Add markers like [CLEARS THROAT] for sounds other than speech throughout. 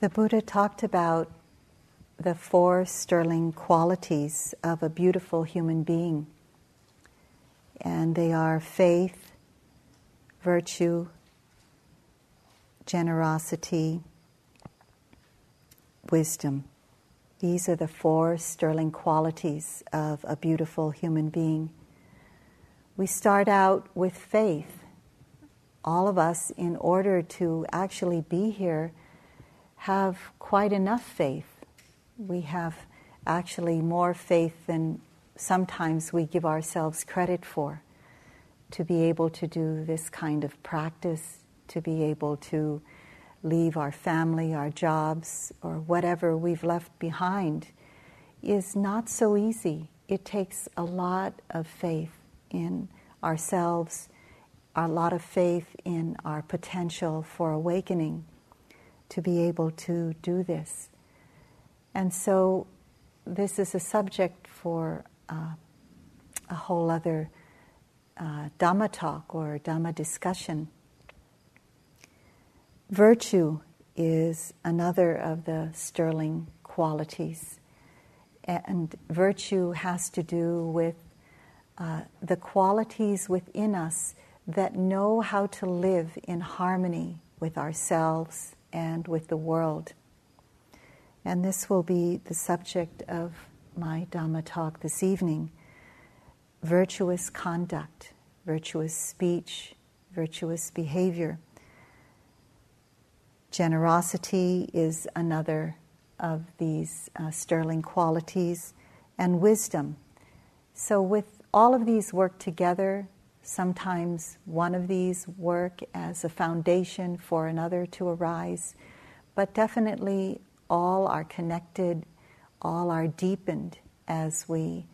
The Buddha talked about the four sterling qualities of a beautiful human being, and they are faith, virtue, generosity, wisdom. These are the four sterling qualities of a beautiful human being. We start out with faith. All of us, in order to actually be here, have quite enough faith. We have actually more faith than sometimes we give ourselves credit for to be able to do this kind of practice, to be able to leave our family, our jobs, or whatever we've left behind is not so easy. It takes a lot of faith in ourselves, a lot of faith in our potential for awakening to be able to do this. And so, this is a subject for uh, a whole other uh, Dhamma talk or Dhamma discussion. Virtue is another of the sterling qualities. And virtue has to do with uh, the qualities within us that know how to live in harmony with ourselves and with the world. And this will be the subject of my Dhamma talk this evening virtuous conduct, virtuous speech, virtuous behavior. Generosity is another of these uh, sterling qualities, and wisdom. So, with all of these work together, sometimes one of these work as a foundation for another to arise, but definitely all are connected, all are deepened as we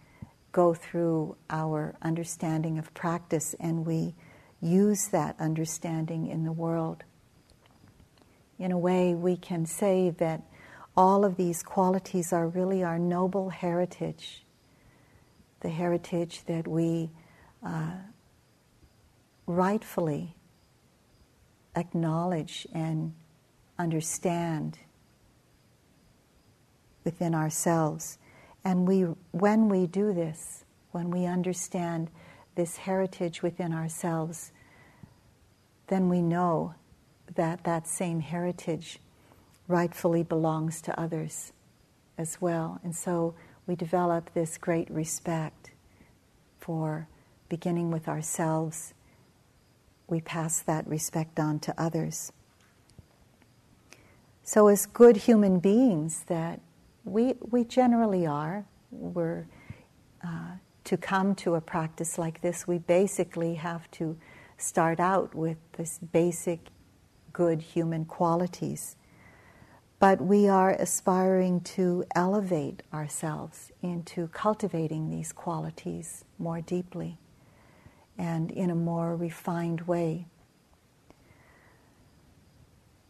go through our understanding of practice and we use that understanding in the world. In a way, we can say that all of these qualities are really our noble heritage, the heritage that we uh, rightfully acknowledge and understand within ourselves. And we, when we do this, when we understand this heritage within ourselves, then we know that that same heritage rightfully belongs to others as well. And so we develop this great respect for beginning with ourselves. We pass that respect on to others. So, as good human beings that we, we generally are, we're, uh, to come to a practice like this, we basically have to start out with this basic good human qualities. But we are aspiring to elevate ourselves into cultivating these qualities more deeply and in a more refined way.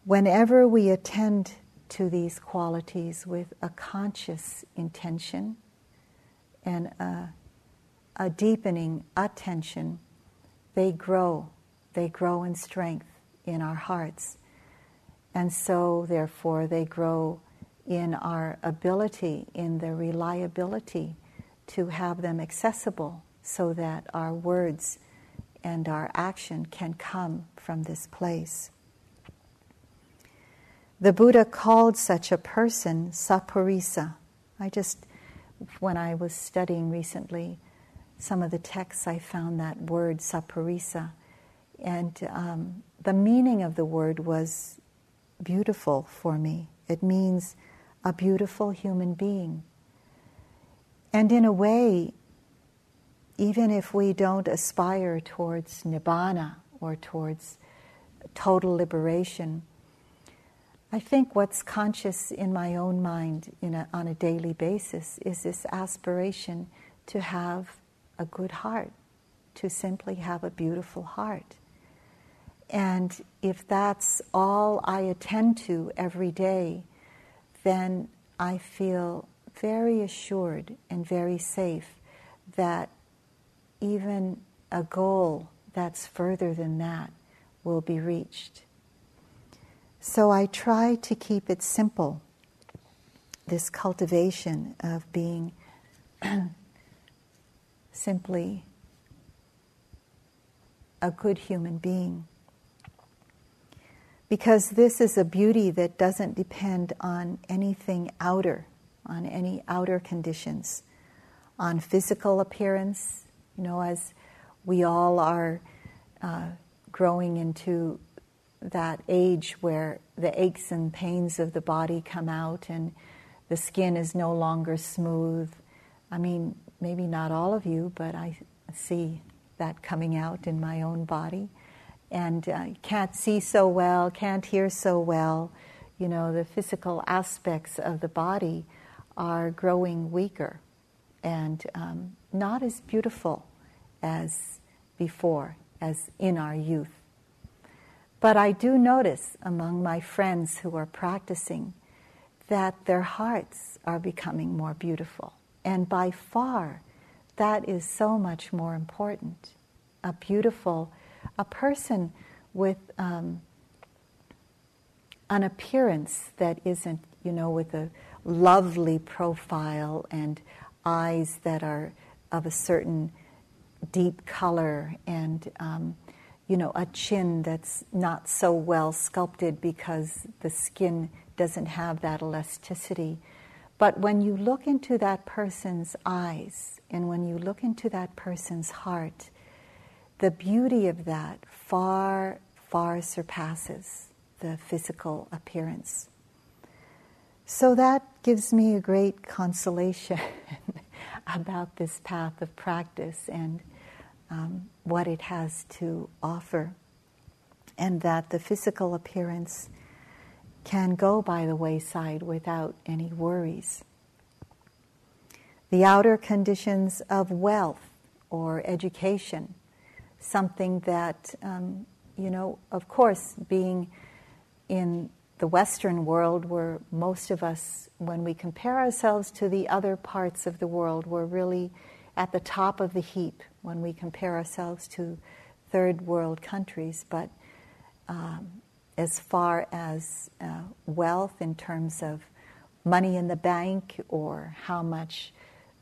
Whenever we attend to these qualities with a conscious intention and a, a deepening attention, they grow. They grow in strength in our hearts. And so, therefore, they grow in our ability, in the reliability to have them accessible so that our words and our action can come from this place. The Buddha called such a person Sappurisa. I just, when I was studying recently some of the texts, I found that word Sappurisa. And um, the meaning of the word was beautiful for me. It means a beautiful human being. And in a way, even if we don't aspire towards nibbana or towards total liberation, I think what's conscious in my own mind a, on a daily basis is this aspiration to have a good heart, to simply have a beautiful heart. And if that's all I attend to every day, then I feel very assured and very safe that even a goal that's further than that will be reached. So I try to keep it simple, this cultivation of being [CLEARS THROAT] simply a good human being. Because this is a beauty that doesn't depend on anything outer, on any outer conditions, on physical appearance, you know, as we all are uh, growing into that age where the aches and pains of the body come out and the skin is no longer smooth. I mean, maybe not all of you, but I see that coming out in my own body. And uh, can't see so well, can't hear so well. You know, the physical aspects of the body are growing weaker and um, not as beautiful as before, as in our youth. But I do notice among my friends who are practicing that their hearts are becoming more beautiful. And by far, that is so much more important. A beautiful, a person with um, an appearance that isn't, you know, with a lovely profile and eyes that are of a certain deep color and um, you know, a chin that's not so well sculpted because the skin doesn't have that elasticity. But when you look into that person's eyes and when you look into that person's heart, the beauty of that far, far surpasses the physical appearance. So that gives me a great consolation [LAUGHS] about this path of practice and um, what it has to offer, and that the physical appearance can go by the wayside without any worries. The outer conditions of wealth or education, something that, um, you know, of course, being in the Western world, where most of us, when we compare ourselves to the other parts of the world, we're really at the top of the heap when we compare ourselves to third world countries, but um, as far as uh, wealth in terms of money in the bank or how much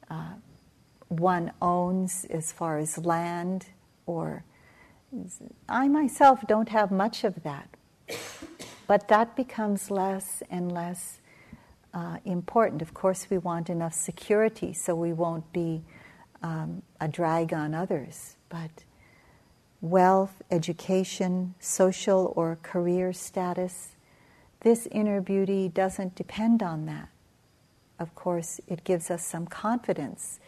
uh, one owns as far as land or I myself don't have much of that. But that becomes less and less uh, important. Of course, we want enough security so we won't be um, a drag on others, but wealth, education, social or career status, this inner beauty doesn't depend on that. Of course, it gives us some confidence,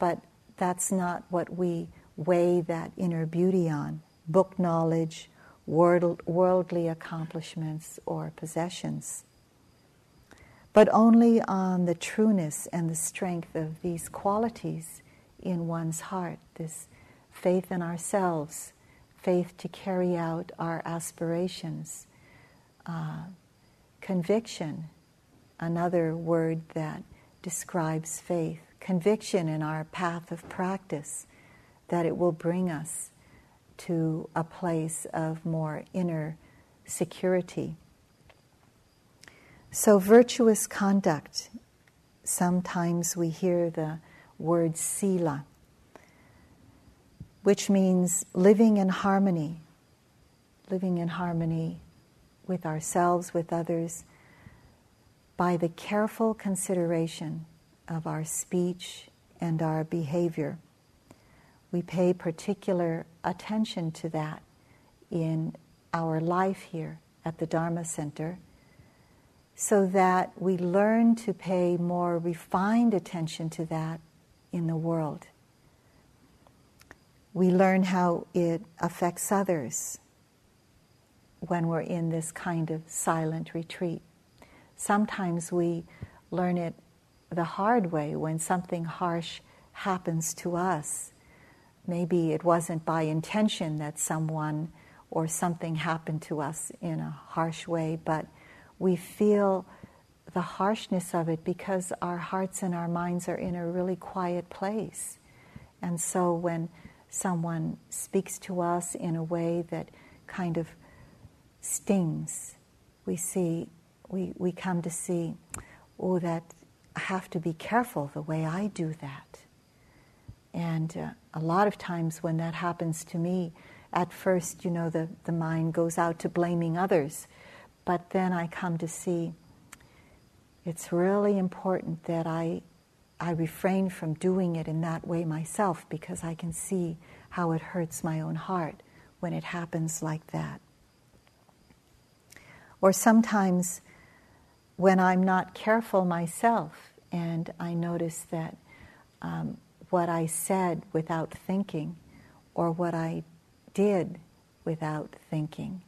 but that's not what we weigh that inner beauty on book knowledge, world, worldly accomplishments, or possessions. But only on the trueness and the strength of these qualities in one's heart, this faith in ourselves, faith to carry out our aspirations, uh, conviction, another word that describes faith, conviction in our path of practice, that it will bring us to a place of more inner security. So, virtuous conduct, sometimes we hear the word sila, which means living in harmony, living in harmony with ourselves, with others, by the careful consideration of our speech and our behavior. We pay particular attention to that in our life here at the Dharma Center so that we learn to pay more refined attention to that in the world. We learn how it affects others when we're in this kind of silent retreat. Sometimes we learn it the hard way when something harsh happens to us. Maybe it wasn't by intention that someone or something happened to us in a harsh way, but we feel the harshness of it because our hearts and our minds are in a really quiet place. And so when someone speaks to us in a way that kind of stings, we see, we, we come to see, oh, that I have to be careful the way I do that. And uh, a lot of times when that happens to me, at first, you know, the, the mind goes out to blaming others. But then I come to see it's really important that I, I refrain from doing it in that way myself because I can see how it hurts my own heart when it happens like that. Or sometimes when I'm not careful myself and I notice that um, what I said without thinking or what I did without thinking,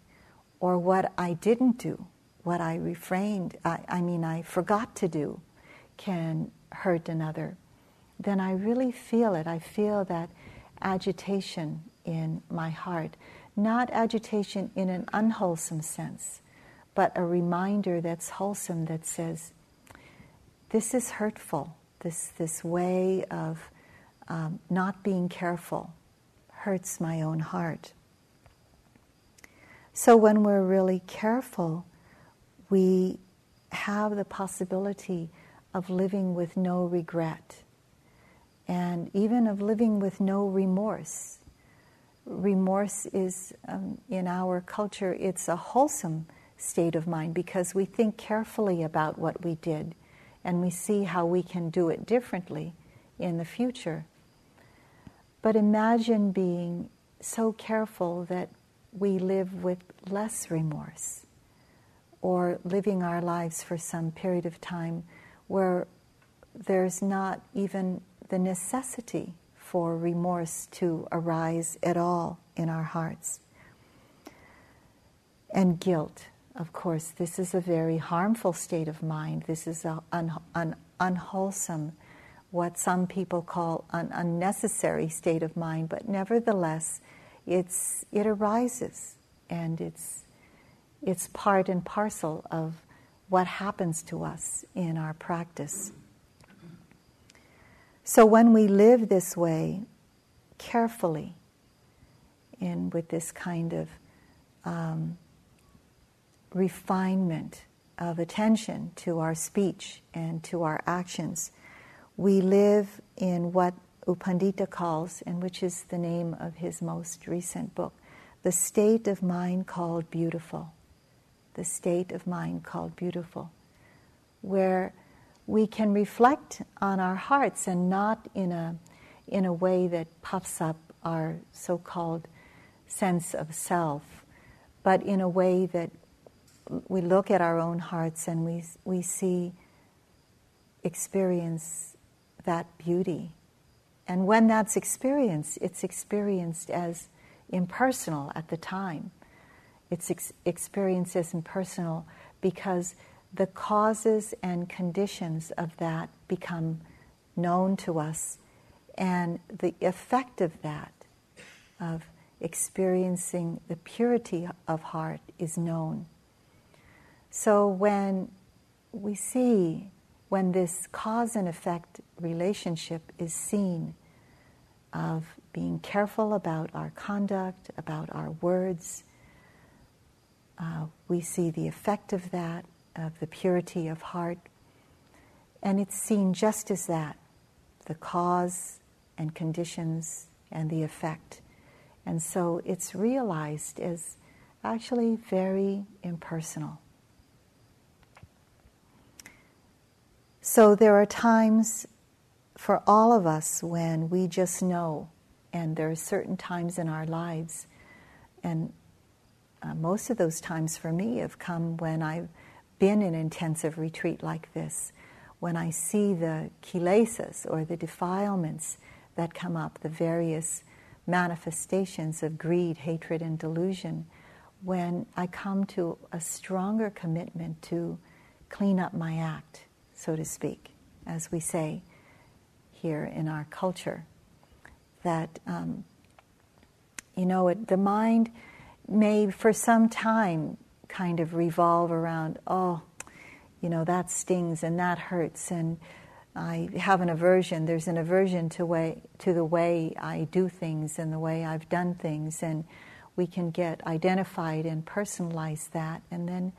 or what I didn't do, what I refrained, I, I mean, I forgot to do, can hurt another, then I really feel it. I feel that agitation in my heart. Not agitation in an unwholesome sense, but a reminder that's wholesome that says, this is hurtful. This, this way of um, not being careful, hurts my own heart. So when we're really careful, we have the possibility of living with no regret and even of living with no remorse. Remorse is, um, in our culture, it's a wholesome state of mind because we think carefully about what we did and we see how we can do it differently in the future. But imagine being so careful that we live with less remorse, or living our lives for some period of time where there's not even the necessity for remorse to arise at all in our hearts. And guilt, of course, this is a very harmful state of mind. This is an unwholesome what some people call an unnecessary state of mind, but nevertheless, it's, it arises and it's, it's part and parcel of what happens to us in our practice. So when we live this way, carefully, and with this kind of um, refinement of attention to our speech and to our actions, we live in what U Pandita calls, and which is the name of his most recent book, the state of mind called beautiful. The state of mind called beautiful, where we can reflect on our hearts and not in a, in a way that puffs up our so called sense of self, but in a way that we look at our own hearts and we, we see, experience that beauty. And when that's experienced, it's experienced as impersonal at the time. It's ex- experienced as impersonal because the causes and conditions of that become known to us, and the effect of that, of experiencing the purity of heart, is known. So when we see when this cause and effect relationship is seen of being careful about our conduct, about our words, uh, we see the effect of that, of the purity of heart, and it's seen just as that the cause and conditions and the effect. And so it's realized as actually very impersonal. So there are times for all of us when we just know, and there are certain times in our lives, and uh, most of those times for me have come when I've been in intensive retreat like this, when I see the kilesas or the defilements that come up, the various manifestations of greed, hatred, and delusion, when I come to a stronger commitment to clean up my act so to speak, as we say here in our culture. That, um, you know, it, the mind may for some time kind of revolve around, oh, you know, that stings and that hurts, and I have an aversion. There's an aversion to way to the way I do things and the way I've done things, and we can get identified and personalize that, and then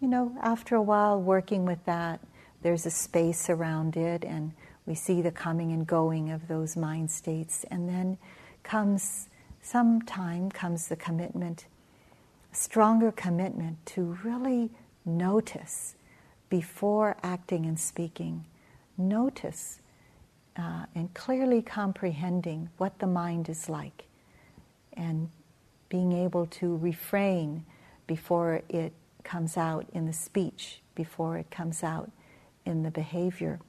you know, after a while working with that, there's a space around it, and we see the coming and going of those mind states. And then comes, some time comes the commitment, stronger commitment to really notice before acting and speaking. Notice uh, and clearly comprehending what the mind is like and being able to refrain before it comes out in the speech, before it comes out in the behavior.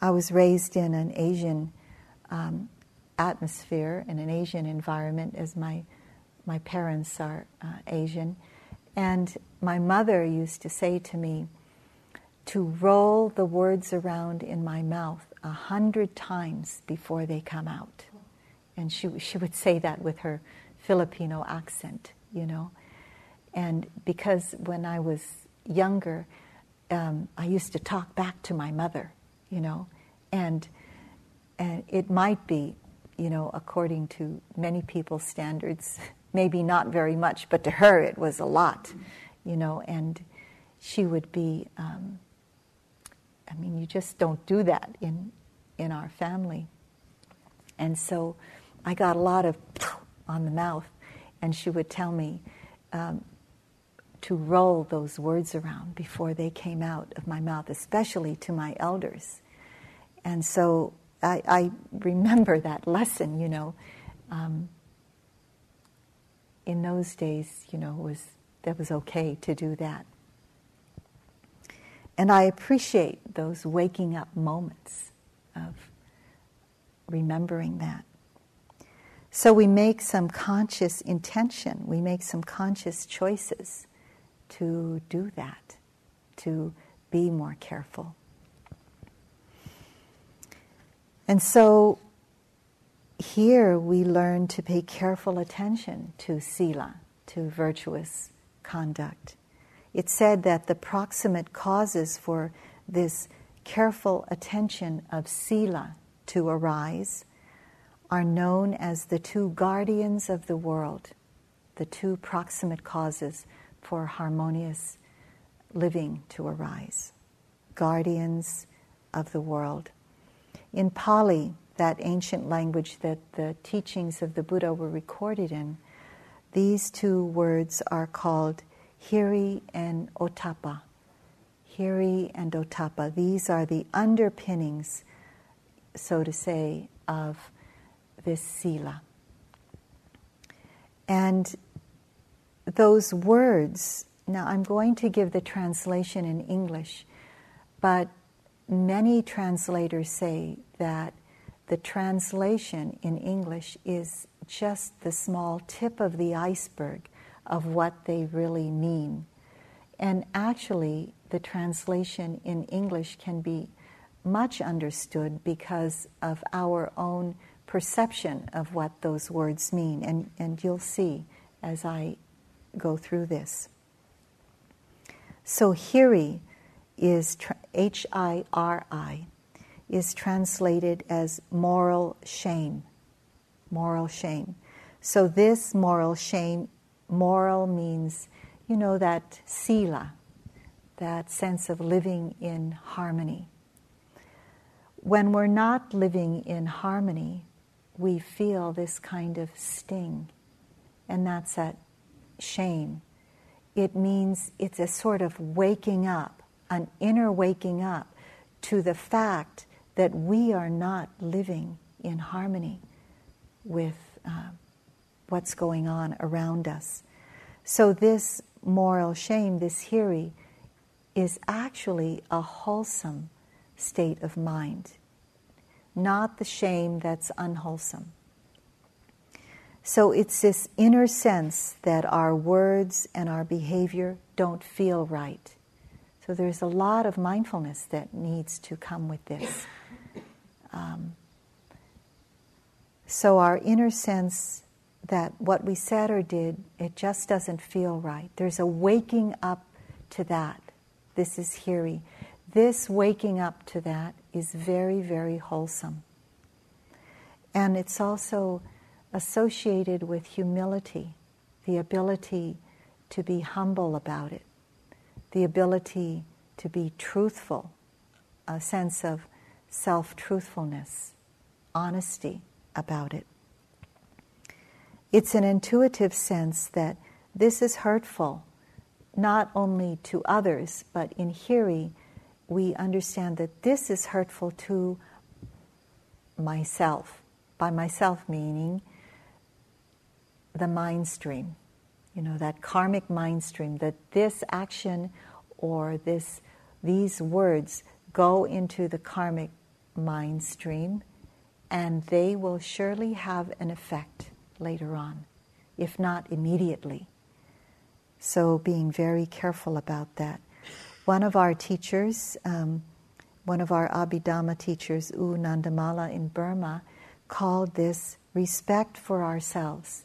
I was raised in an Asian um, atmosphere, in an Asian environment, as my, my parents are uh, Asian. And my mother used to say to me to roll the words around in my mouth a hundred times before they come out. And she, she would say that with her Filipino accent, you know. And because when I was younger, um, I used to talk back to my mother, you know, and and it might be, you know, according to many people's standards, [LAUGHS] maybe not very much, but to her it was a lot, you know, and she would be. Um, I mean, you just don't do that in in our family, and so I got a lot of [SNIFFS] on the mouth, and she would tell me. Um, to roll those words around before they came out of my mouth, especially to my elders. And so I, I remember that lesson, you know. Um, in those days, you know, was that was okay to do that. And I appreciate those waking up moments of remembering that. So we make some conscious intention, we make some conscious choices to do that, to be more careful. And so here we learn to pay careful attention to sila, to virtuous conduct. It's said that the proximate causes for this careful attention of sila to arise are known as the two guardians of the world, the two proximate causes for harmonious living to arise, guardians of the world. In Pali, that ancient language that the teachings of the Buddha were recorded in, these two words are called Hiri and Ottappa. Hiri and Ottappa. These are the underpinnings, so to say, of this sila. And those words, now I'm going to give the translation in English, but many translators say that the translation in English is just the small tip of the iceberg of what they really mean. And actually, the translation in English can be much understood because of our own perception of what those words mean. And, and you'll see as I go through this. So hiri is H I R I is translated as moral shame. Moral shame. So this moral shame, moral means, you know, that sila, that sense of living in harmony. When we're not living in harmony, we feel this kind of sting, and that's that shame. It means it's a sort of waking up, an inner waking up to the fact that we are not living in harmony with uh, what's going on around us. So, this moral shame, this hiri, is actually a wholesome state of mind, not the shame that's unwholesome. So it's this inner sense that our words and our behavior don't feel right. So there's a lot of mindfulness that needs to come with this. Um, so our inner sense that what we said or did, it just doesn't feel right. There's a waking up to that. This is hiri. This waking up to that is very, very wholesome. And it's also associated with humility, the ability to be humble about it, the ability to be truthful, a sense of self truthfulness, honesty about it. It's an intuitive sense that this is hurtful, not only to others, but in Hiri, we understand that this is hurtful to myself. By myself, meaning the mind stream, you know, that karmic mind stream, that this action or this, these words go into the karmic mind stream and they will surely have an effect later on, if not immediately. So, being very careful about that. One of our teachers, um, one of our Abhidhamma teachers, U Nandamala in Burma, called this respect for ourselves.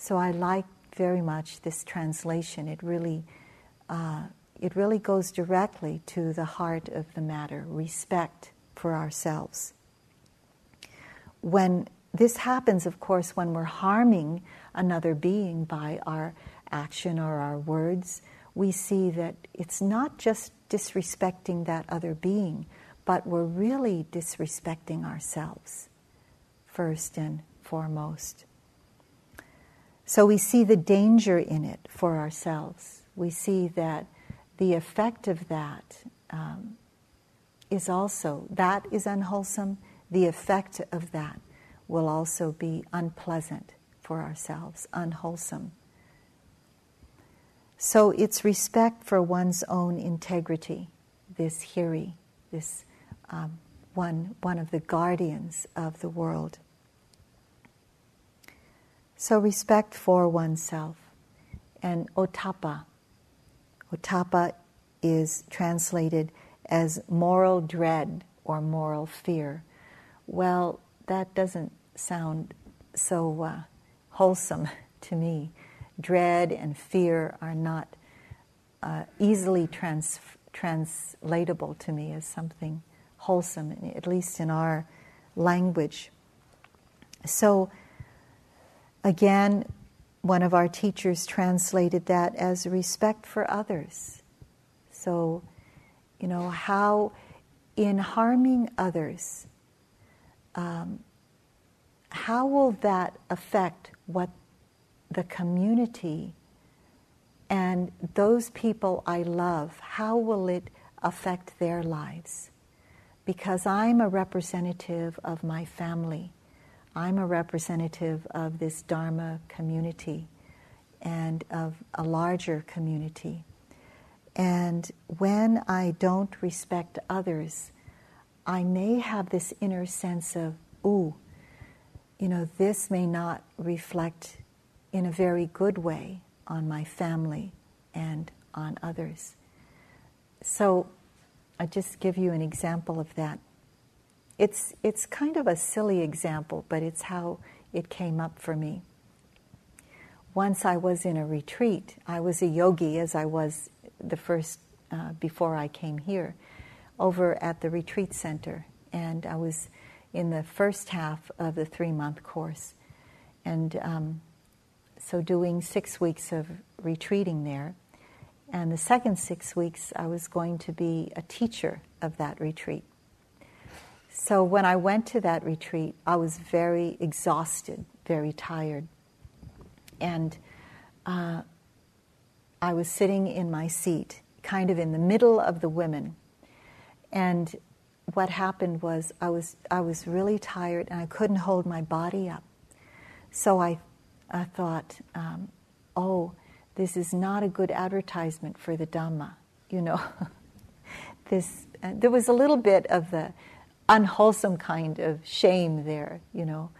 So I like very much this translation. It really, uh, it really goes directly to the heart of the matter respect for ourselves. When this happens, of course, when we're harming another being by our action or our words, we see that it's not just disrespecting that other being, but we're really disrespecting ourselves first and foremost. So we see the danger in it for ourselves. We see that the effect of that um, is also, that is unwholesome. The effect of that will also be unpleasant for ourselves, unwholesome. So it's respect for one's own integrity, this hiri, this um, one, one of the guardians of the world. So respect for oneself. And ottappa. Ottappa is translated as moral dread or moral fear. Well, that doesn't sound so uh, wholesome [LAUGHS] to me. Dread and fear are not uh, easily trans- translatable to me as something wholesome, at least in our language. So, again, one of our teachers translated that as respect for others. So, you know, how in harming others, um, how will that affect what the community and those people I love, how will it affect their lives? Because I'm a representative of my family. I'm a representative of this Dharma community and of a larger community. And when I don't respect others, I may have this inner sense of, ooh, you know, this may not reflect in a very good way on my family and on others. So I just give you an example of that. It's, it's kind of a silly example, but it's how it came up for me. Once I was in a retreat. I was a yogi as I was the first, uh, before I came here, over at the retreat center. And I was in the first half of the three month course. And um, so doing six weeks of retreating there. And the second six weeks, I was going to be a teacher of that retreat. So when I went to that retreat, I was very exhausted, very tired. And uh, I was sitting in my seat, kind of in the middle of the women. And what happened was I was, I was really tired and I couldn't hold my body up. So I, I thought, um, oh, this is not a good advertisement for the Dhamma. You know, [LAUGHS] this, uh, there was a little bit of the unwholesome kind of shame there, you know.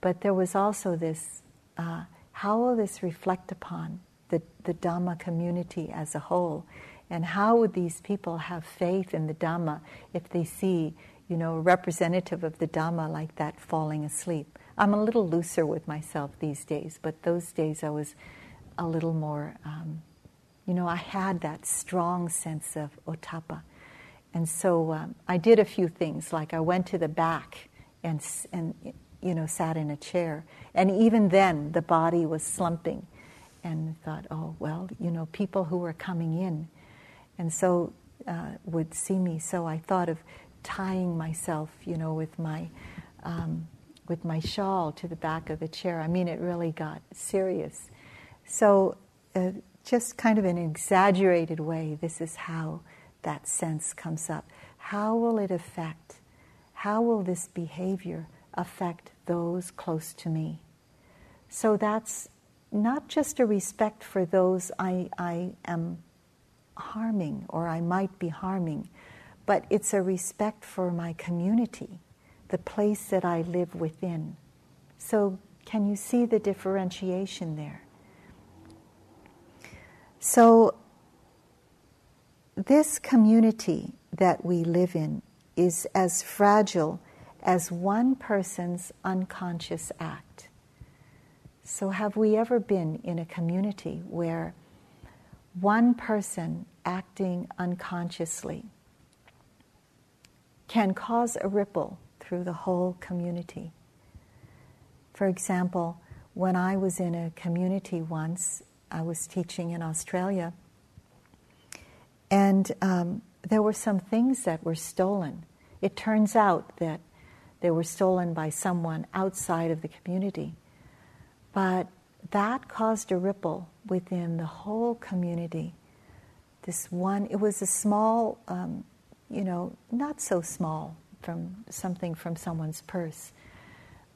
But there was also this uh, how will this reflect upon the, the Dhamma community as a whole? And how would these people have faith in the Dhamma if they see, you know, a representative of the Dhamma like that falling asleep? I'm a little looser with myself these days, but those days I was a little more, um, you know, I had that strong sense of ottappa. And so um, I did a few things, like I went to the back and, and you know, sat in a chair. And even then, the body was slumping. and thought, oh, well, you know, people who were coming in and so uh, would see me. So I thought of tying myself, you know, with my, um, with my shawl to the back of the chair. I mean, it really got serious. So, uh, just kind of an exaggerated way, this is how that sense comes up. How will it affect? How will this behavior affect those close to me? So that's not just a respect for those I, I am harming or I might be harming, but it's a respect for my community, the place that I live within. So, can you see the differentiation there? So, this community that we live in is as fragile as one person's unconscious act. So, have we ever been in a community where one person acting unconsciously can cause a ripple through the whole community? For example, when I was in a community once, I was teaching in Australia, and um, there were some things that were stolen. It turns out that they were stolen by someone outside of the community. But that caused a ripple within the whole community. This one, it was a small, um, you know, not so small from something from someone's purse.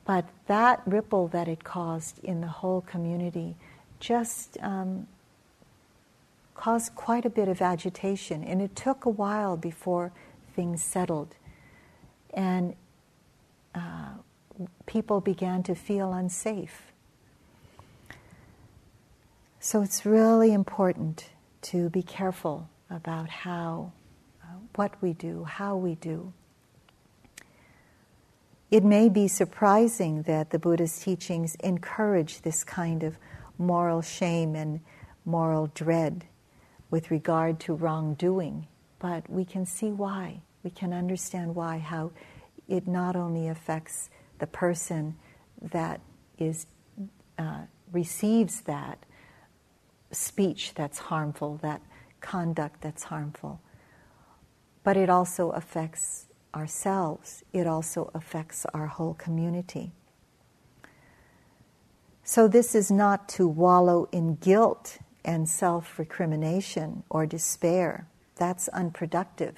But that ripple that it caused in the whole community just um, caused quite a bit of agitation. And it took a while before things settled. And uh, people began to feel unsafe so it's really important to be careful about how, uh, what we do, how we do. It may be surprising that the Buddha's teachings encourage this kind of moral shame and moral dread with regard to wrongdoing, but we can see why. We can understand why, how it not only affects the person that is uh, receives that, speech that's harmful, that conduct that's harmful. But it also affects ourselves, it also affects our whole community. So, this is not to wallow in guilt and self recrimination or despair. That's unproductive.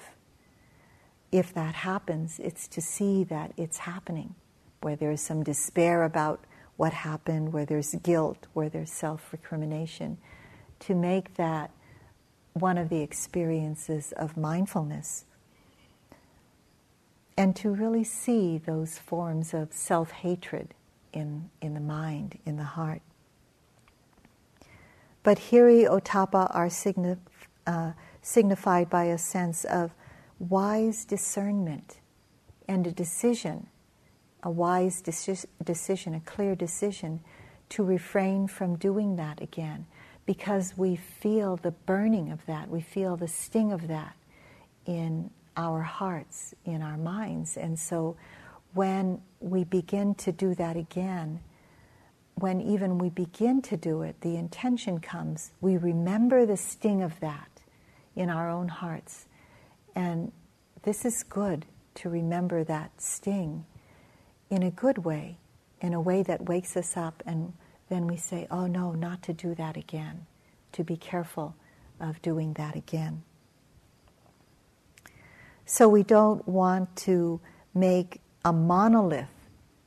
If that happens, it's to see that it's happening, where there's some despair about what happened, where there's guilt, where there's self recrimination to make that one of the experiences of mindfulness and to really see those forms of self hatred in, in the mind, in the heart. But hiri ottappa are uh, signified by a sense of wise discernment and a decision, a wise deci- decision, a clear decision to refrain from doing that again, because we feel the burning of that, we feel the sting of that in our hearts, in our minds. And so when we begin to do that again, when even we begin to do it, the intention comes, we remember the sting of that in our own hearts. And this is good to remember that sting in a good way, in a way that wakes us up and then we say, oh no, not to do that again, to be careful of doing that again. So we don't want to make a monolith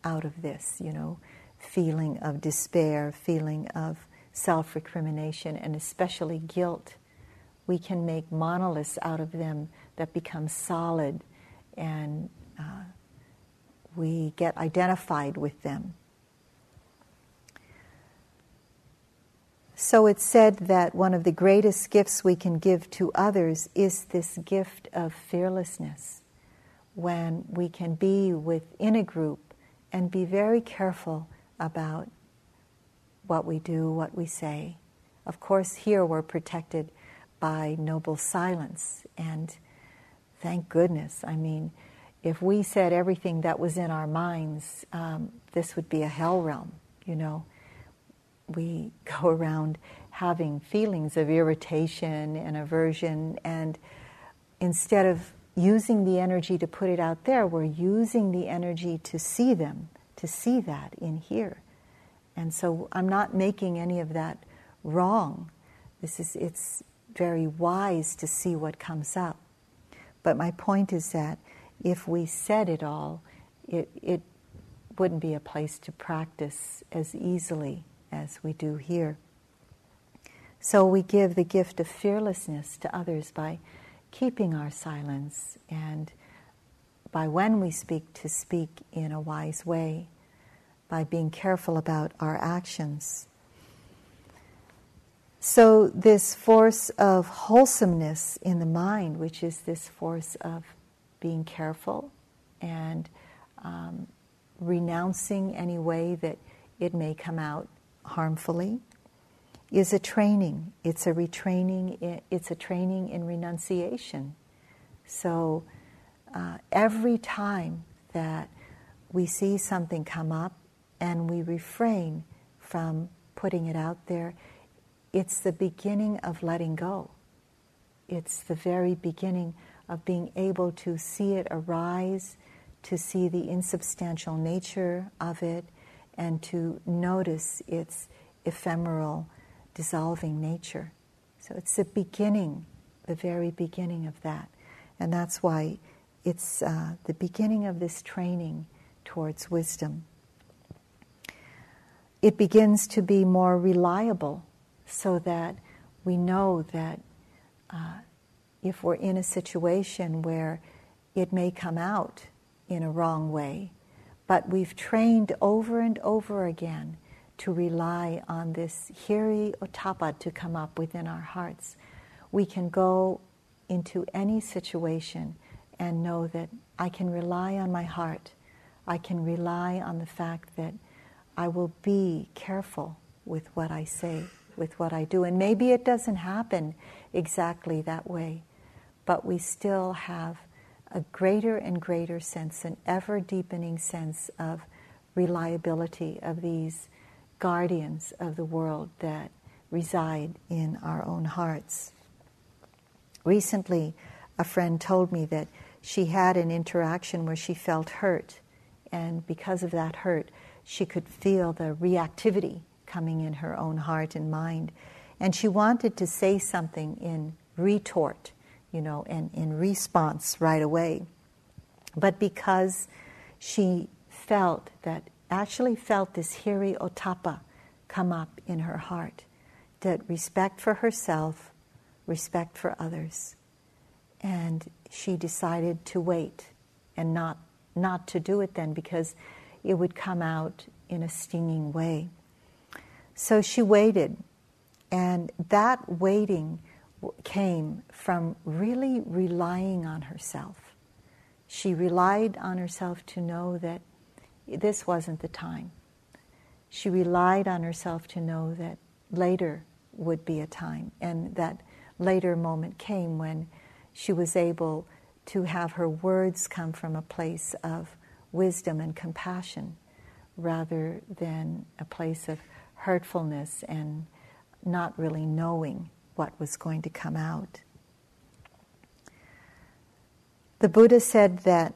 out of this, you know, feeling of despair, feeling of self recrimination, and especially guilt. We can make monoliths out of them that become solid and uh, we get identified with them. So it's said that one of the greatest gifts we can give to others is this gift of fearlessness, when we can be within a group and be very careful about what we do, what we say. Of course, here we're protected by noble silence, and thank goodness. I mean, if we said everything that was in our minds, um, this would be a hell realm, you know we [LAUGHS] go around having feelings of irritation and aversion, and instead of using the energy to put it out there, we're using the energy to see them, to see that in here. And so I'm not making any of that wrong. This is it's very wise to see what comes up. But my point is that if we said it all, it, it wouldn't be a place to practice as easily as we do here. So we give the gift of fearlessness to others by keeping our silence and by when we speak to speak in a wise way, by being careful about our actions. So, this force of wholesomeness in the mind, which is this force of being careful and um, renouncing any way that it may come out harmfully, is a training. It's a retraining. It's a training in renunciation. So uh, every time that we see something come up and we refrain from putting it out there, it's the beginning of letting go. It's the very beginning of being able to see it arise, to see the insubstantial nature of it, and to notice its ephemeral dissolving nature. So it's the beginning, the very beginning of that. And that's why it's uh, the beginning of this training towards wisdom. It begins to be more reliable so that we know that uh, if we're in a situation where it may come out in a wrong way, but we've trained over and over again to rely on this hiri ottappa to come up within our hearts. We can go into any situation and know that I can rely on my heart. I can rely on the fact that I will be careful with what I say, with what I do. And maybe it doesn't happen exactly that way, but we still have a greater and greater sense, an ever deepening sense of reliability of these guardians of the world that reside in our own hearts. Recently, a friend told me that she had an interaction where she felt hurt, and because of that hurt, she could feel the reactivity coming in her own heart and mind. And she wanted to say something in retort, you know, and in response right away. But because she felt that actually felt this hiri ottappa come up in her heart that respect for herself, respect for others. And she decided to wait and not, not to do it then because it would come out in a stinging way. So she waited, and that waiting came from really relying on herself. She relied on herself to know that this wasn't the time. She relied on herself to know that later would be a time, and that later moment came when she was able to have her words come from a place of wisdom and compassion rather than a place of hurtfulness and not really knowing what was going to come out. The Buddha said that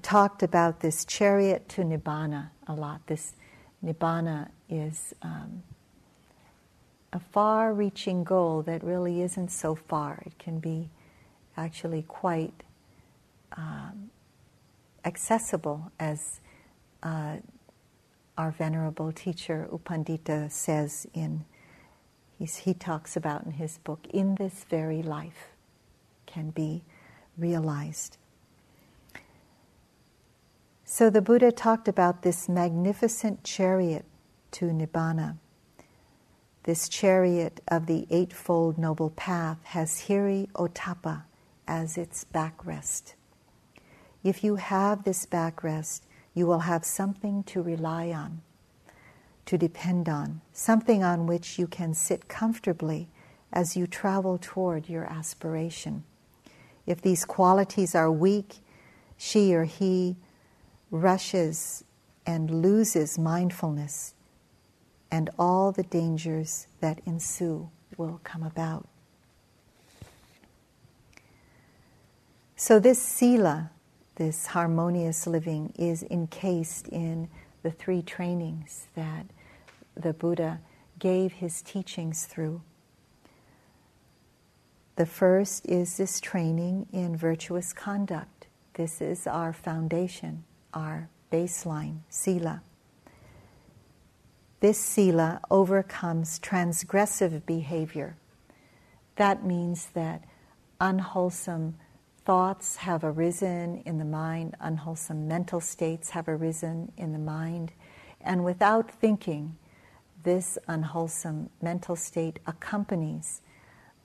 talked about this chariot to nibbana a lot. This nibbana is um, a far reaching goal that really isn't so far. It can be actually quite um, accessible, as uh, our venerable teacher U Pandita says in he talks about in his book, in this very life can be realized. So the Buddha talked about this magnificent chariot to Nibbana. This chariot of the Eightfold Noble Path has Hiri Ottappa as its backrest. If you have this backrest, you will have something to rely on, to depend on, something on which you can sit comfortably as you travel toward your aspiration. If these qualities are weak, she or he rushes and loses mindfulness and all the dangers that ensue will come about. So, this sila, this harmonious living, is encased in the three trainings that the Buddha gave his teachings through. The first is this training in virtuous conduct. This is our foundation, our baseline, sila. This sila overcomes transgressive behavior. That means that unwholesome thoughts have arisen in the mind, unwholesome mental states have arisen in the mind, and without thinking, this unwholesome mental state accompanies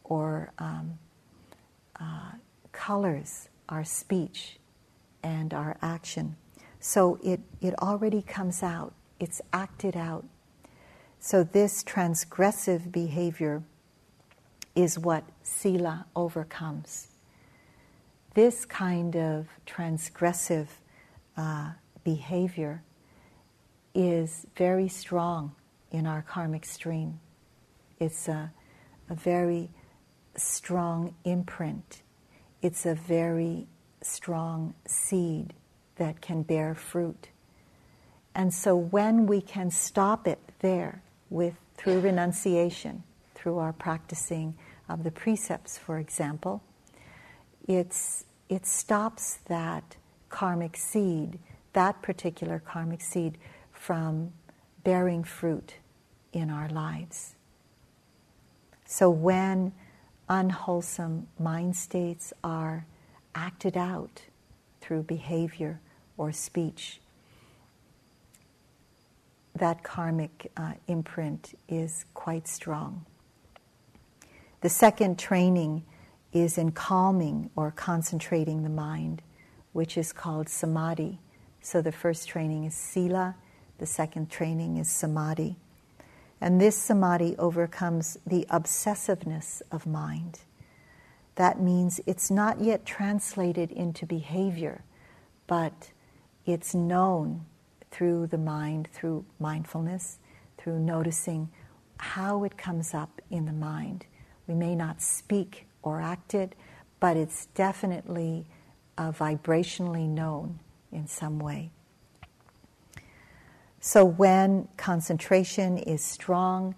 or um, uh, colors our speech and our action. So it, it already comes out, it's acted out. So this transgressive behavior is what sila overcomes. This kind of transgressive uh, behavior is very strong in our karmic stream. It's a, a very strong imprint, it's a very strong seed that can bear fruit. And so when we can stop it there with through renunciation, through our practicing of the precepts, for example, it's, it stops that karmic seed, that particular karmic seed, from bearing fruit in our lives. So when unwholesome mind states are acted out through behavior or speech, that karmic uh, imprint is quite strong. The second training is in calming or concentrating the mind, which is called samadhi. So the first training is sila, the second training is samadhi. And this samadhi overcomes the obsessiveness of mind. That means it's not yet translated into behavior, but it's known through the mind, through mindfulness, through noticing how it comes up in the mind. We may not speak or acted, but it's definitely uh, vibrationally known in some way. So when concentration is strong,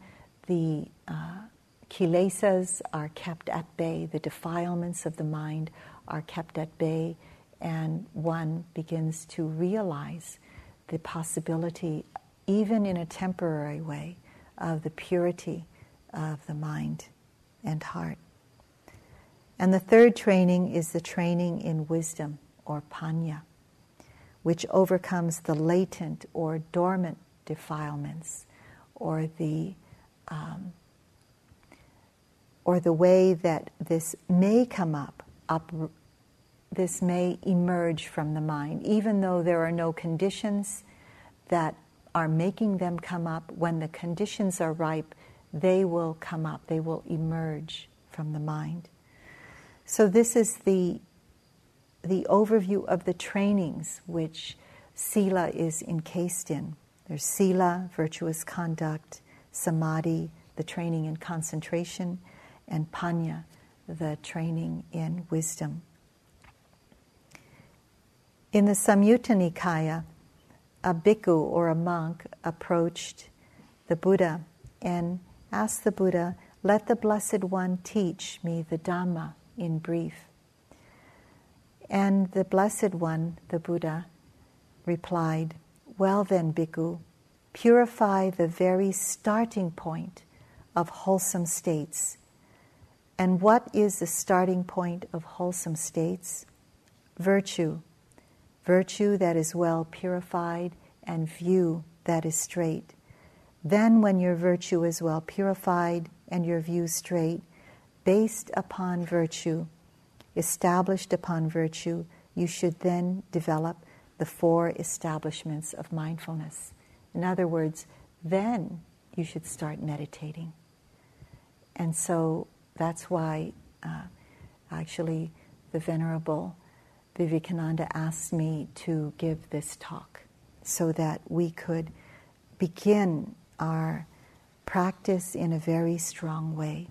the uh, kilesas are kept at bay, the defilements of the mind are kept at bay, and one begins to realize the possibility, even in a temporary way, of the purity of the mind and heart. And the third training is the training in wisdom or panya which overcomes the latent or dormant defilements or the um, or the way that this may come up, up this may emerge from the mind, even though there are no conditions that are making them come up. When the conditions are ripe, they will come up, they will emerge from the mind. So, this is the the overview of the trainings which Sila is encased in. There's Sila, virtuous conduct, Samadhi, the training in concentration, and Panya, the training in wisdom. In the Samyutta Nikaya, a bhikkhu or a monk approached the Buddha and asked the Buddha, Let the Blessed One teach me the Dhamma in brief. And the Blessed One, the Buddha, replied, Well then, Bhikkhu, purify the very starting point of wholesome states. And what is the starting point of wholesome states? Virtue. Virtue that is well purified and view that is straight. Then, when your virtue is well purified and your view straight, based upon virtue, established upon virtue, you should then develop the four establishments of mindfulness. In other words, then you should start meditating. And so that's why uh, actually the Venerable Vivekananda asked me to give this talk so that we could begin our practice in a very strong way.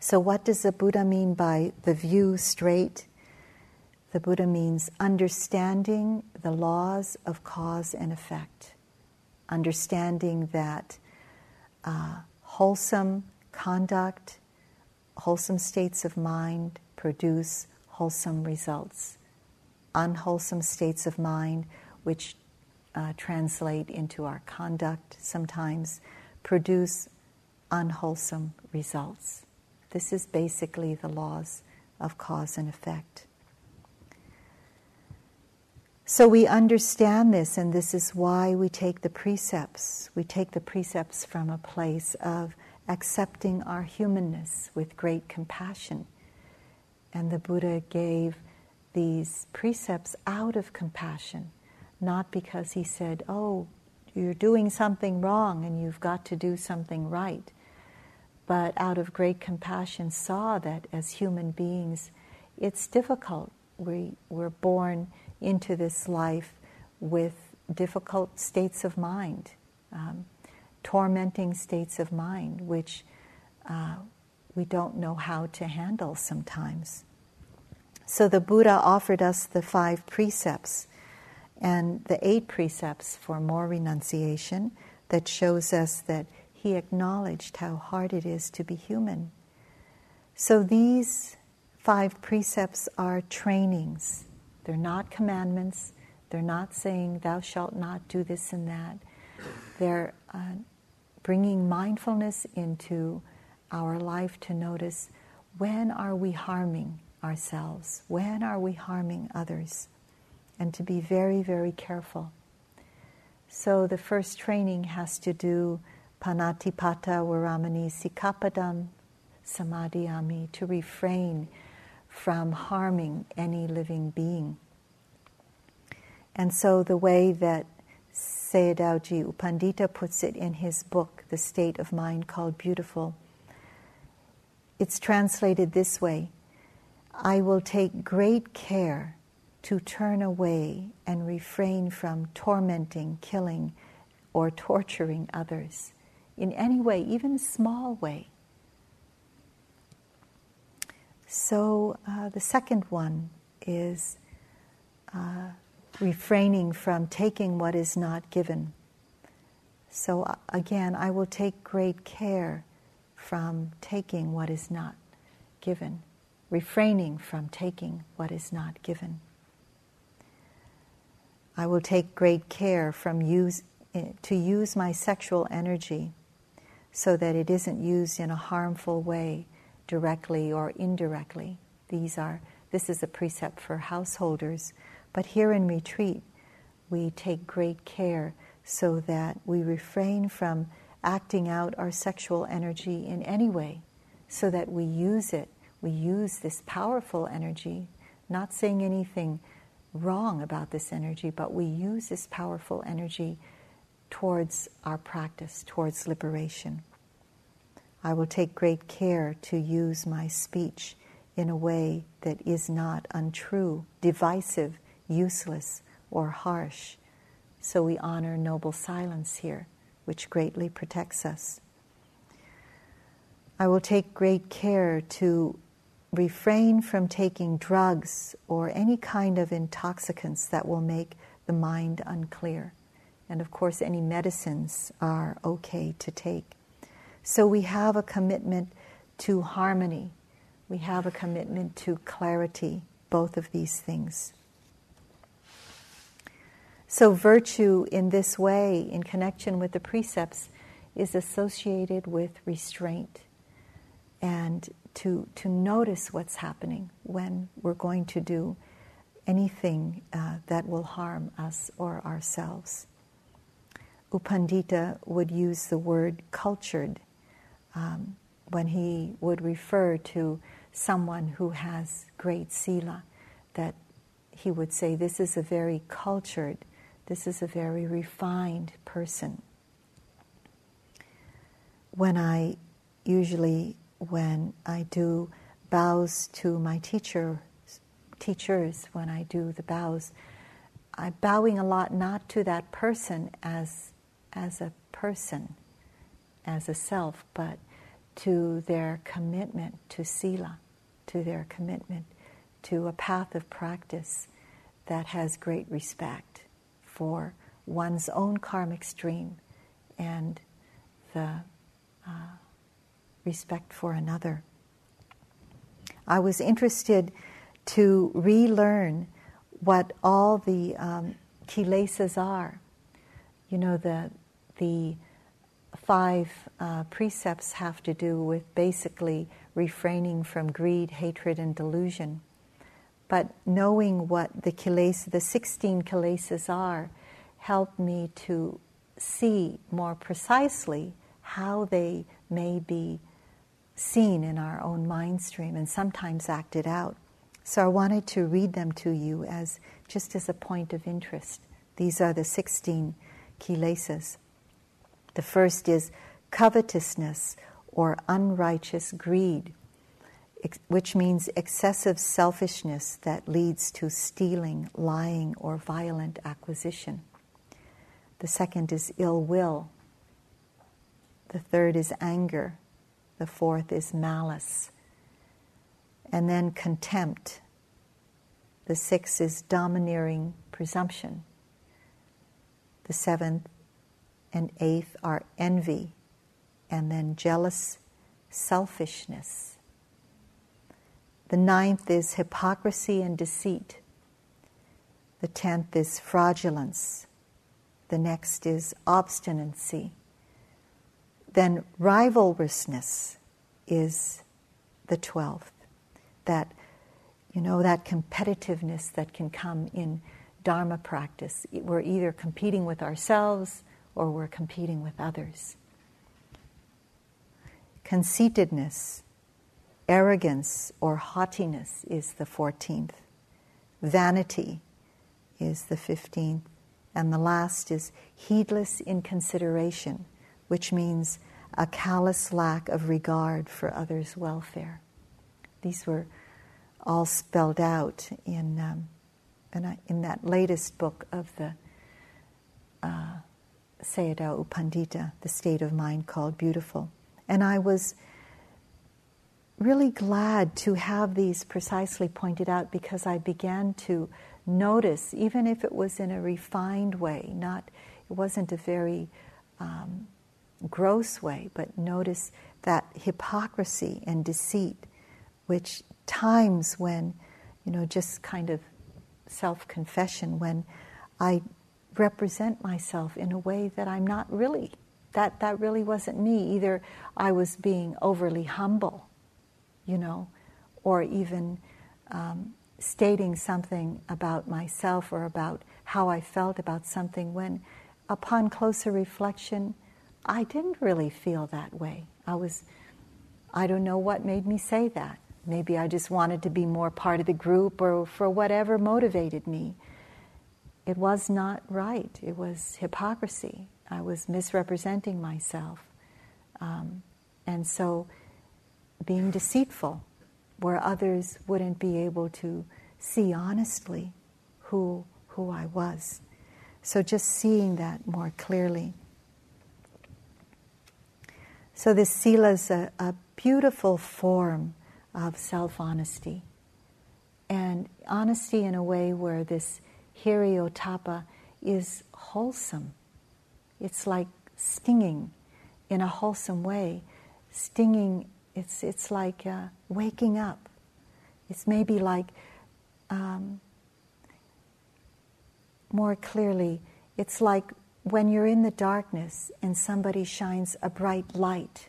So, what does the Buddha mean by the view straight? The Buddha means understanding the laws of cause and effect, understanding that uh, wholesome conduct, wholesome states of mind produce wholesome results. Unwholesome states of mind, which uh, translate into our conduct sometimes, produce unwholesome results. This is basically the laws of cause and effect. So we understand this, and this is why we take the precepts. We take the precepts from a place of accepting our humanness with great compassion. And the Buddha gave these precepts out of compassion, not because he said, Oh, you're doing something wrong and you've got to do something right but out of great compassion saw that as human beings, it's difficult. We were born into this life with difficult states of mind, um, tormenting states of mind, which uh, we don't know how to handle sometimes. So the Buddha offered us the five precepts and the eight precepts for more renunciation that shows us that he acknowledged how hard it is to be human. So these five precepts are trainings. They're not commandments. They're not saying, thou shalt not do this and that. They're uh, bringing mindfulness into our life to notice when are we harming ourselves? When are we harming others? And to be very, very careful. So the first training has to do panatipata veramani sikkhapadam samadiyami, to refrain from harming any living being. And so the way that Sayadaw U Pandita puts it in his book, The State of Mind Called Beautiful, it's translated this way I will take great care to turn away and refrain from tormenting, killing, or torturing others in any way, even a small way. So uh, the second one is uh, refraining from taking what is not given. So uh, again, I will take great care from taking what is not given, refraining from taking what is not given. I will take great care from use, eh, to use my sexual energy so that it isn't used in a harmful way, directly or indirectly. These are, this is a precept for householders. But here in retreat, we take great care so that we refrain from acting out our sexual energy in any way, so that we use it. We use this powerful energy, not saying anything wrong about this energy, but we use this powerful energy towards our practice, towards liberation. I will take great care to use my speech in a way that is not untrue, divisive, useless, or harsh. So we honor noble silence here, which greatly protects us. I will take great care to refrain from taking drugs or any kind of intoxicants that will make the mind unclear. And of course, any medicines are okay to take. So we have a commitment to harmony, we have a commitment to clarity, both of these things. So, virtue in this way, in connection with the precepts, is associated with restraint and to, to notice what's happening when we're going to do anything uh, that will harm us or ourselves. U Pandita would use the word cultured um, when he would refer to someone who has great sila, that he would say, This is a very cultured, this is a very refined person. When I usually, when I do bows to my teacher, teachers, when I do the bows, I'm bowing a lot not to that person as as a person, as a self, but to their commitment to sila, to their commitment to a path of practice that has great respect for one's own karmic stream and the uh, respect for another. I was interested to relearn what all the um, kilesas are. You know, the, the five uh, precepts have to do with basically refraining from greed, hatred, and delusion. But knowing what the kilesas, the 16 kilesas are, helped me to see more precisely how they may be seen in our own mind stream and sometimes acted out. So I wanted to read them to you as just as a point of interest. These are the 16 kilesas. The first is covetousness or unrighteous greed, which means excessive selfishness that leads to stealing, lying, or violent acquisition. The second is ill will. The third is anger. The fourth is malice. And then contempt. The sixth is domineering presumption. The seventh and eighth are envy, and then jealous selfishness. The ninth is hypocrisy and deceit. The tenth is fraudulence. The next is obstinacy. Then rivalrousness is the twelfth. That, you know, that competitiveness that can come in Dharma practice. We're either competing with ourselves or we're competing with others. Conceitedness, arrogance, or haughtiness is the 14th. Vanity is the 15th. And the last is heedless inconsideration, which means a callous lack of regard for others' welfare. These were all spelled out in, um, in, that latest book of the uh, Sayadaw U Pandita, the state of mind called beautiful. And I was really glad to have these precisely pointed out because I began to notice, even if it was in a refined way, not it wasn't a very um, gross way, but notice that hypocrisy and deceit, which times when, you know, just kind of self confession, when I represent myself in a way that I'm not really. That, that really wasn't me. Either I was being overly humble, you know, or even um, stating something about myself or about how I felt about something when, upon closer reflection, I didn't really feel that way. I was, I don't know what made me say that. Maybe I just wanted to be more part of the group or for whatever motivated me it was not right. It was hypocrisy. I was misrepresenting myself. Um, and so being deceitful, where others wouldn't be able to see honestly who, who I was. So just seeing that more clearly. So this sila is a, a beautiful form of self honesty. And honesty in a way where this hiri ottappa is wholesome. It's like stinging in a wholesome way. Stinging, it's, it's like uh, waking up. It's maybe like, um, more clearly, it's like when you're in the darkness and somebody shines a bright light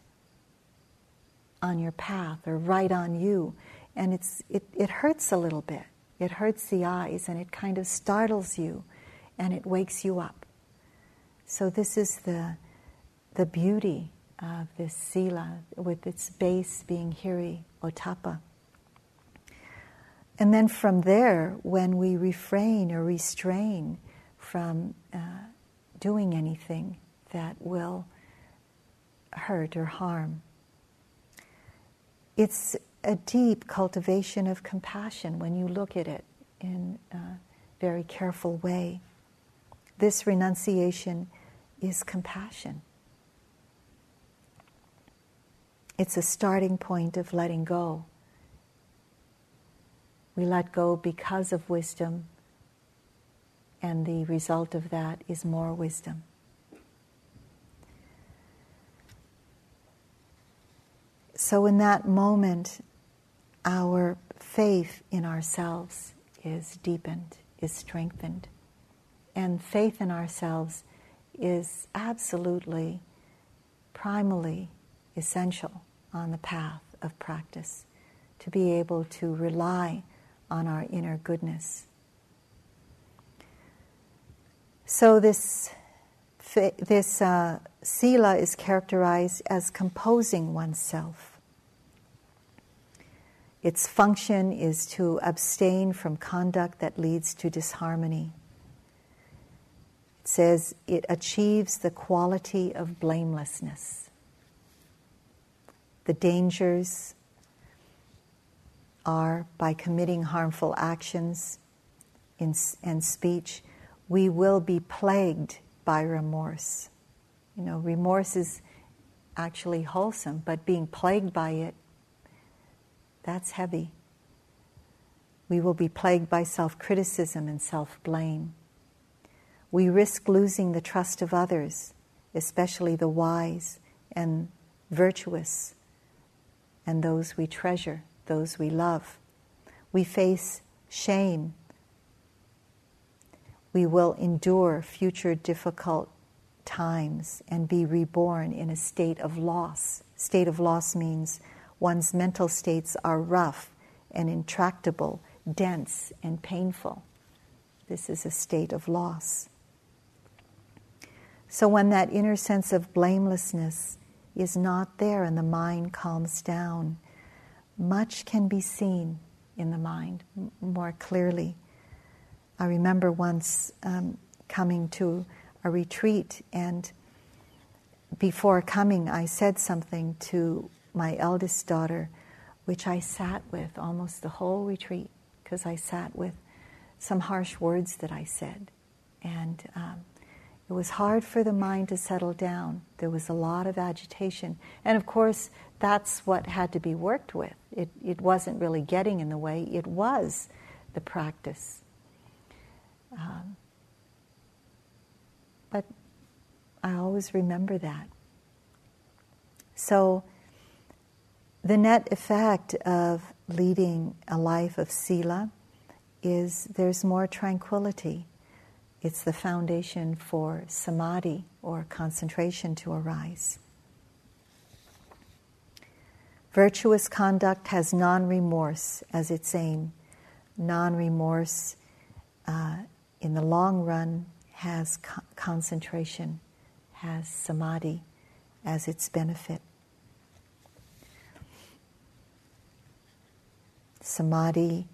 on your path or right on you, and it's, it, it hurts a little bit. It hurts the eyes and it kind of startles you and it wakes you up. So, this is the, the beauty of this sila, with its base being hiri ottappa. And then from there, when we refrain or restrain from uh, doing anything that will hurt or harm, it's a deep cultivation of compassion when you look at it in a very careful way. This renunciation is compassion. it's a starting point of letting go. We let go because of wisdom, and the result of that is more wisdom. So, in that moment, our faith in ourselves is deepened, is strengthened. And faith in ourselves is absolutely, primally essential on the path of practice to be able to rely on our inner goodness. So, this, this uh, sila is characterized as composing oneself. Its function is to abstain from conduct that leads to disharmony. It says it achieves the quality of blamelessness. The dangers are by committing harmful actions in, and speech, we will be plagued by remorse. You know, remorse is actually wholesome, but being plagued by it that's heavy. We will be plagued by self criticism and self blame. We risk losing the trust of others, especially the wise and virtuous and those we treasure, those we love. We face shame. We will endure future difficult times and be reborn in a state of loss. State of loss means one's mental states are rough and intractable, dense and painful. This is a state of loss. So, when that inner sense of blamelessness is not there and the mind calms down, much can be seen in the mind more clearly. I remember once um, coming to a retreat, and before coming, I said something to my eldest daughter, which I sat with almost the whole retreat because I sat with some harsh words that I said. And um, it was hard for the mind to settle down. There was a lot of agitation. And of course, that's what had to be worked with. It, it wasn't really getting in the way, it was the practice. Um, but I always remember that. So, the net effect of leading a life of sila is there's more tranquility. It's the foundation for samadhi or concentration to arise. Virtuous conduct has non remorse as its aim. Non remorse uh, in the long run has co- concentration, has samadhi as its benefit. Samadhi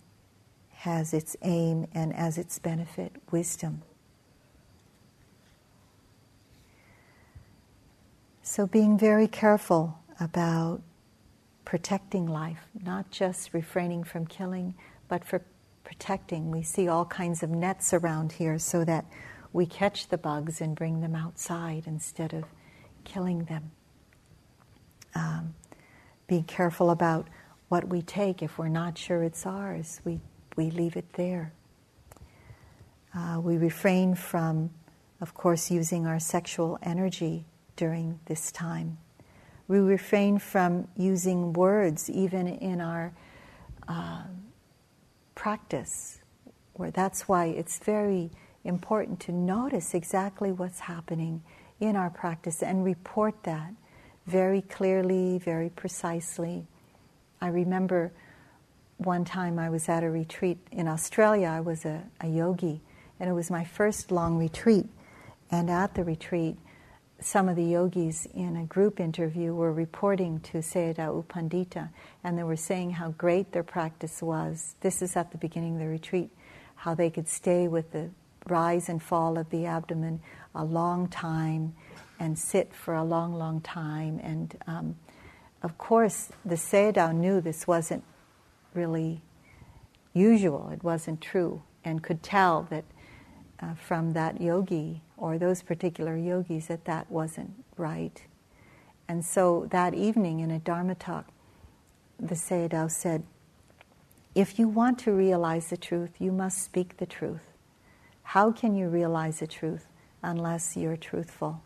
has its aim and as its benefit wisdom. So, being very careful about protecting life, not just refraining from killing, but for protecting. We see all kinds of nets around here so that we catch the bugs and bring them outside instead of killing them. Um, being careful about what we take, if we're not sure it's ours, we, we leave it there. Uh, we refrain from, of course, using our sexual energy during this time. We refrain from using words even in our uh, practice, where that's why it's very important to notice exactly what's happening in our practice and report that very clearly, very precisely. I remember one time I was at a retreat in Australia. I was a, a yogi, and it was my first long retreat. And at the retreat, some of the yogis in a group interview were reporting to Sayadaw U Pandita, and they were saying how great their practice was. This is at the beginning of the retreat, how they could stay with the rise and fall of the abdomen a long time and sit for a long, long time and um, of course, the Sayadaw knew this wasn't really usual, it wasn't true, and could tell that uh, from that yogi or those particular yogis that that wasn't right. And so that evening in a Dharma talk, the Sayadaw said, if you want to realize the truth, you must speak the truth. How can you realize the truth unless you're truthful?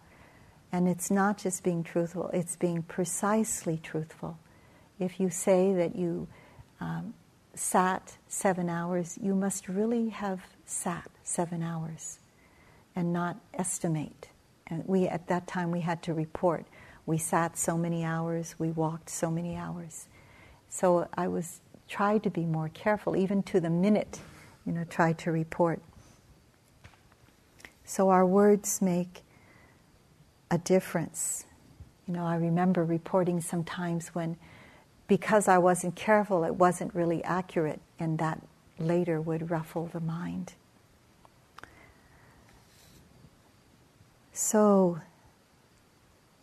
And it's not just being truthful, it's being precisely truthful. If you say that you um, sat seven hours, you must really have sat seven hours and not estimate. And we, at that time, we had to report. We sat so many hours, we walked so many hours. So I was tried to be more careful, even to the minute, you know, try to report. So our words make a difference. You know, I remember reporting sometimes when, because I wasn't careful, it wasn't really accurate, and that later would ruffle the mind. So,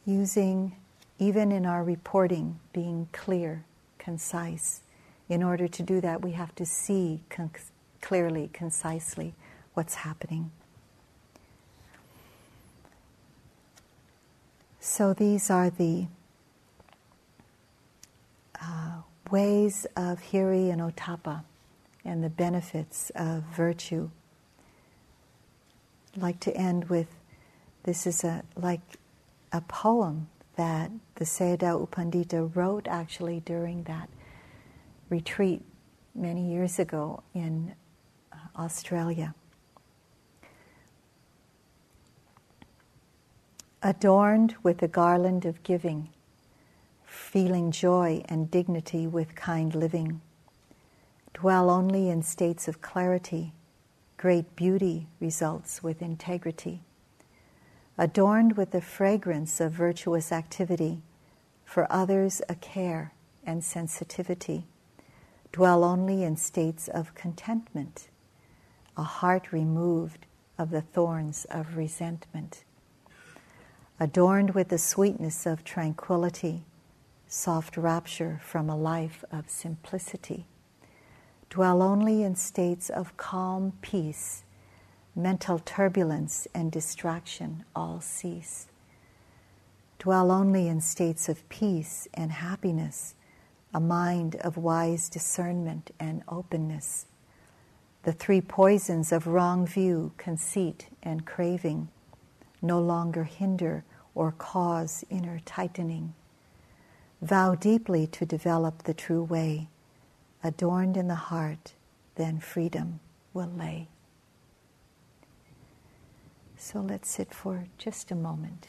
using, even in our reporting, being clear, concise. In order to do that, we have to see con- clearly, concisely what's happening. So, these are the uh, ways of Hiri and ottappa and the benefits of virtue. I'd like to end with this is a, like a poem that the Sayadaw U Pandita wrote actually during that retreat many years ago in uh, Australia. Adorned with the garland of giving, feeling joy and dignity with kind living, dwell only in states of clarity, great beauty results with integrity. Adorned with the fragrance of virtuous activity, for others a care and sensitivity, dwell only in states of contentment, a heart removed of the thorns of resentment, adorned with the sweetness of tranquility, soft rapture from a life of simplicity, dwell only in states of calm peace mental turbulence and distraction all cease. Dwell only in states of peace and happiness, a mind of wise discernment and openness. The three poisons of wrong view, conceit, and craving no longer hinder or cause inner tightening. Vow deeply to develop the true way, adorned in the heart, then freedom will lay. So let's sit for just a moment.